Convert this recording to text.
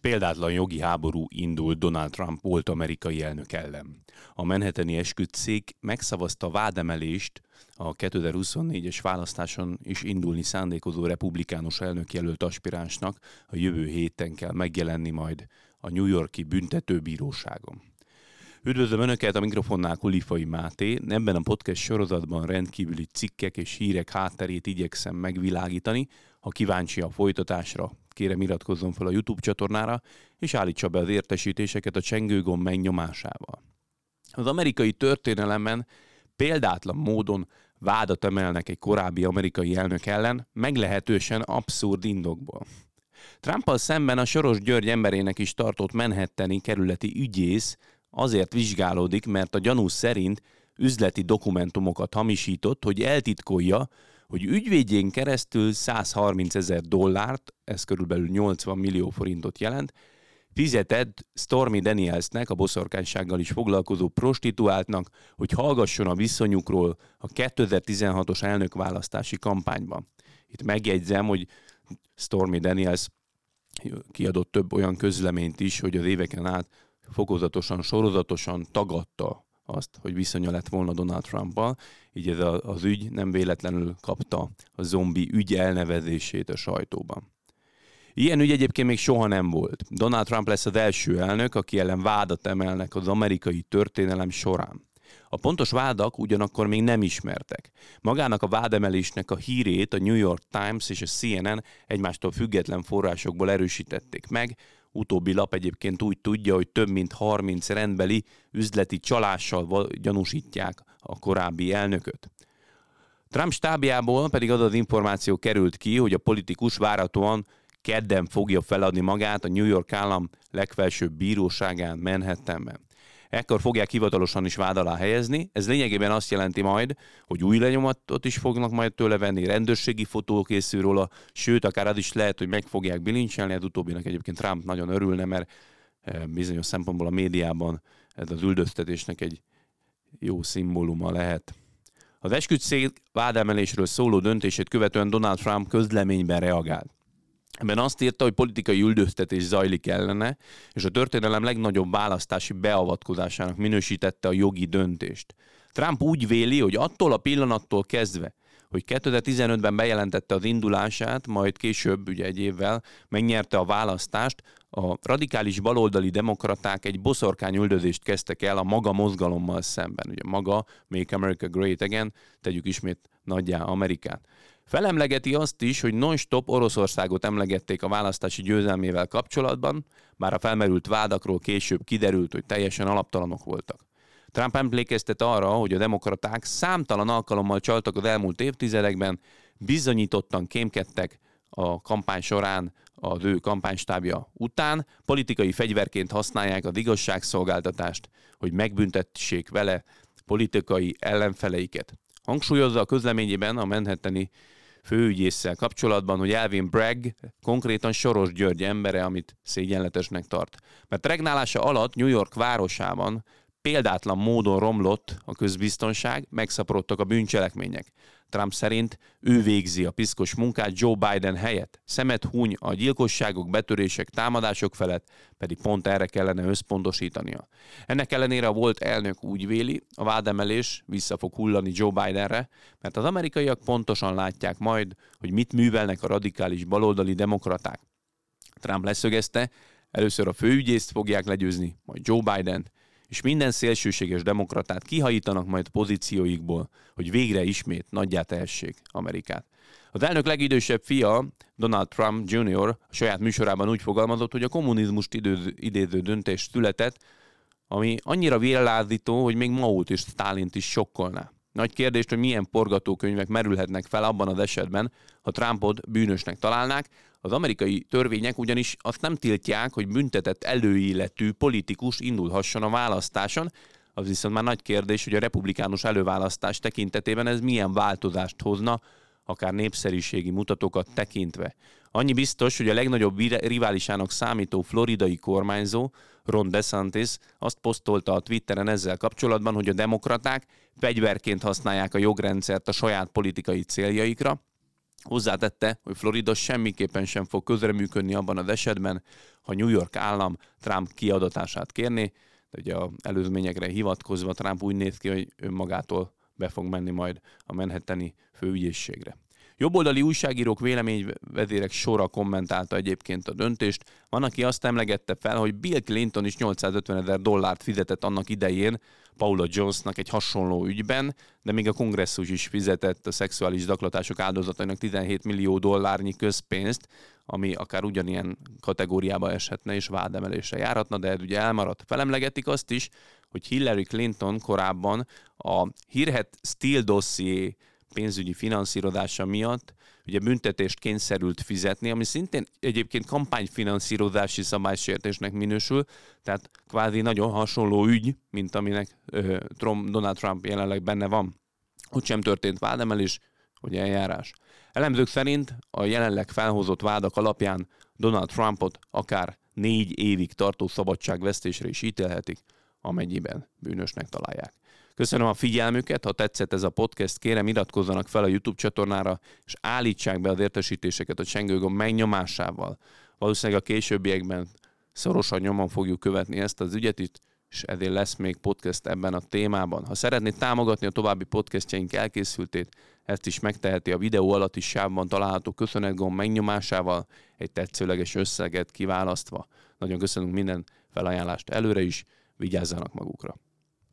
Példátlan jogi háború indult Donald Trump volt amerikai elnök ellen. A Manhattani esküdtszék megszavazta vádemelést a 2024-es választáson is indulni szándékozó republikánus elnökjelölt aspiránsnak a jövő héten kell megjelenni majd a New Yorki büntetőbíróságon. Üdvözlöm Önöket a mikrofonnál Kulifai Máté. Ebben a podcast sorozatban rendkívüli cikkek és hírek hátterét igyekszem megvilágítani. Ha kíváncsi a folytatásra, kérem iratkozzon fel a YouTube csatornára, és állítsa be az értesítéseket a csengőgomb megnyomásával. Az amerikai történelemben példátlan módon vádat emelnek egy korábbi amerikai elnök ellen, meglehetősen abszurd indokból. Trumpal szemben a Soros György emberének is tartott Manhattani kerületi ügyész azért vizsgálódik, mert a gyanú szerint üzleti dokumentumokat hamisított, hogy eltitkolja, hogy ügyvédjén keresztül 130 ezer dollárt, ez körülbelül 80 millió forintot jelent, fizetett Stormy Danielsnek, a boszorkánysággal is foglalkozó prostituáltnak, hogy hallgasson a viszonyukról a 2016-os elnökválasztási kampányban. Itt megjegyzem, hogy Stormy Daniels kiadott több olyan közleményt is, hogy az éveken át fokozatosan, sorozatosan tagadta azt, hogy viszonya lett volna Donald Trumpal, így ez az ügy nem véletlenül kapta a zombi ügy elnevezését a sajtóban. Ilyen ügy egyébként még soha nem volt. Donald Trump lesz az első elnök, aki ellen vádat emelnek az amerikai történelem során. A pontos vádak ugyanakkor még nem ismertek. Magának a vádemelésnek a hírét a New York Times és a CNN egymástól független forrásokból erősítették meg, utóbbi lap egyébként úgy tudja, hogy több mint 30 rendbeli üzleti csalással gyanúsítják a korábbi elnököt. Trump stábjából pedig az az információ került ki, hogy a politikus várhatóan kedden fogja feladni magát a New York állam legfelsőbb bíróságán Manhattanben. Ekkor fogják hivatalosan is vád alá helyezni. Ez lényegében azt jelenti majd, hogy új lenyomatot is fognak majd tőle venni, rendőrségi fotó készül róla, sőt, akár az is lehet, hogy meg fogják bilincselni, ez utóbbinak egyébként Trump nagyon örülne, mert eh, bizonyos szempontból a médiában ez az üldöztetésnek egy jó szimbóluma lehet. Az esküdtszék vádemelésről szóló döntését követően Donald Trump közleményben reagált. Ebben azt írta, hogy politikai üldöztetés zajlik ellene, és a történelem legnagyobb választási beavatkozásának minősítette a jogi döntést. Trump úgy véli, hogy attól a pillanattól kezdve, hogy 2015-ben bejelentette az indulását, majd később, ugye egy évvel megnyerte a választást, a radikális baloldali demokraták egy boszorkány üldözést kezdtek el a maga mozgalommal szemben. Ugye maga, Make America Great Again, tegyük ismét nagyjá Amerikát. Felemlegeti azt is, hogy non-stop Oroszországot emlegették a választási győzelmével kapcsolatban, bár a felmerült vádakról később kiderült, hogy teljesen alaptalanok voltak. Trump emlékeztet arra, hogy a demokraták számtalan alkalommal csaltak az elmúlt évtizedekben, bizonyítottan kémkedtek a kampány során az ő kampánystábja után, politikai fegyverként használják az igazságszolgáltatást, hogy megbüntetsék vele politikai ellenfeleiket. Hangsúlyozza a közleményében a Manhattani főügyésszel kapcsolatban, hogy Elvin Bragg konkrétan Soros György embere, amit szégyenletesnek tart. Mert regnálása alatt New York városában példátlan módon romlott a közbiztonság, megszaporodtak a bűncselekmények. Trump szerint ő végzi a piszkos munkát Joe Biden helyett. Szemet húny a gyilkosságok, betörések, támadások felett, pedig pont erre kellene összpontosítania. Ennek ellenére a volt elnök úgy véli, a vádemelés vissza fog hullani Joe Bidenre, mert az amerikaiak pontosan látják majd, hogy mit művelnek a radikális baloldali demokraták. Trump leszögezte, először a főügyészt fogják legyőzni, majd Joe Biden, és minden szélsőséges demokratát kihajítanak majd pozícióikból, hogy végre ismét nagyját tehessék Amerikát. Az elnök legidősebb fia, Donald Trump Jr. a saját műsorában úgy fogalmazott, hogy a kommunizmust idéző döntés született, ami annyira vérlázító, hogy még Maót és Stálint is sokkolná. Nagy kérdés, hogy milyen forgatókönyvek merülhetnek fel abban az esetben, ha Trumpot bűnösnek találnák. Az amerikai törvények ugyanis azt nem tiltják, hogy büntetett előéletű politikus indulhasson a választáson, az viszont már nagy kérdés, hogy a republikánus előválasztás tekintetében ez milyen változást hozna akár népszerűségi mutatókat tekintve. Annyi biztos, hogy a legnagyobb riválisának számító floridai kormányzó, Ron DeSantis azt posztolta a Twitteren ezzel kapcsolatban, hogy a demokraták fegyverként használják a jogrendszert a saját politikai céljaikra, Hozzátette, hogy Florida semmiképpen sem fog közreműködni abban az esetben, ha New York állam Trump kiadatását kérné, de ugye a előzményekre hivatkozva Trump úgy néz ki, hogy önmagától be fog menni majd a Manhattani főügyészségre. Jobboldali újságírók véleményvezérek sora kommentálta egyébként a döntést. Van, aki azt emlegette fel, hogy Bill Clinton is 850 ezer dollárt fizetett annak idején Paula Jonesnak egy hasonló ügyben, de még a kongresszus is fizetett a szexuális zaklatások áldozatainak 17 millió dollárnyi közpénzt, ami akár ugyanilyen kategóriába eshetne és vádemelésre járhatna, de ez ugye elmaradt. Felemlegetik azt is, hogy Hillary Clinton korábban a hírhet Steele dosszié pénzügyi finanszírozása miatt ugye büntetést kényszerült fizetni, ami szintén egyébként kampányfinanszírozási szabálysértésnek minősül, tehát kvázi nagyon hasonló ügy, mint aminek ö, Trump, Donald Trump jelenleg benne van. Ott sem történt vádemelés, vagy eljárás. Elemzők szerint a jelenleg felhozott vádak alapján Donald Trumpot akár négy évig tartó szabadságvesztésre is ítélhetik, amennyiben bűnösnek találják. Köszönöm a figyelmüket, ha tetszett ez a podcast, kérem iratkozzanak fel a YouTube csatornára, és állítsák be az értesítéseket a csengőgomb megnyomásával. Valószínűleg a későbbiekben szorosan nyomon fogjuk követni ezt az ügyet itt, és ezért lesz még podcast ebben a témában. Ha szeretnéd támogatni a további podcastjaink elkészültét, ezt is megteheti a videó alatti sávban található köszönetgomb megnyomásával, egy tetszőleges összeget kiválasztva. Nagyon köszönünk minden felajánlást előre is, vigyázzanak magukra!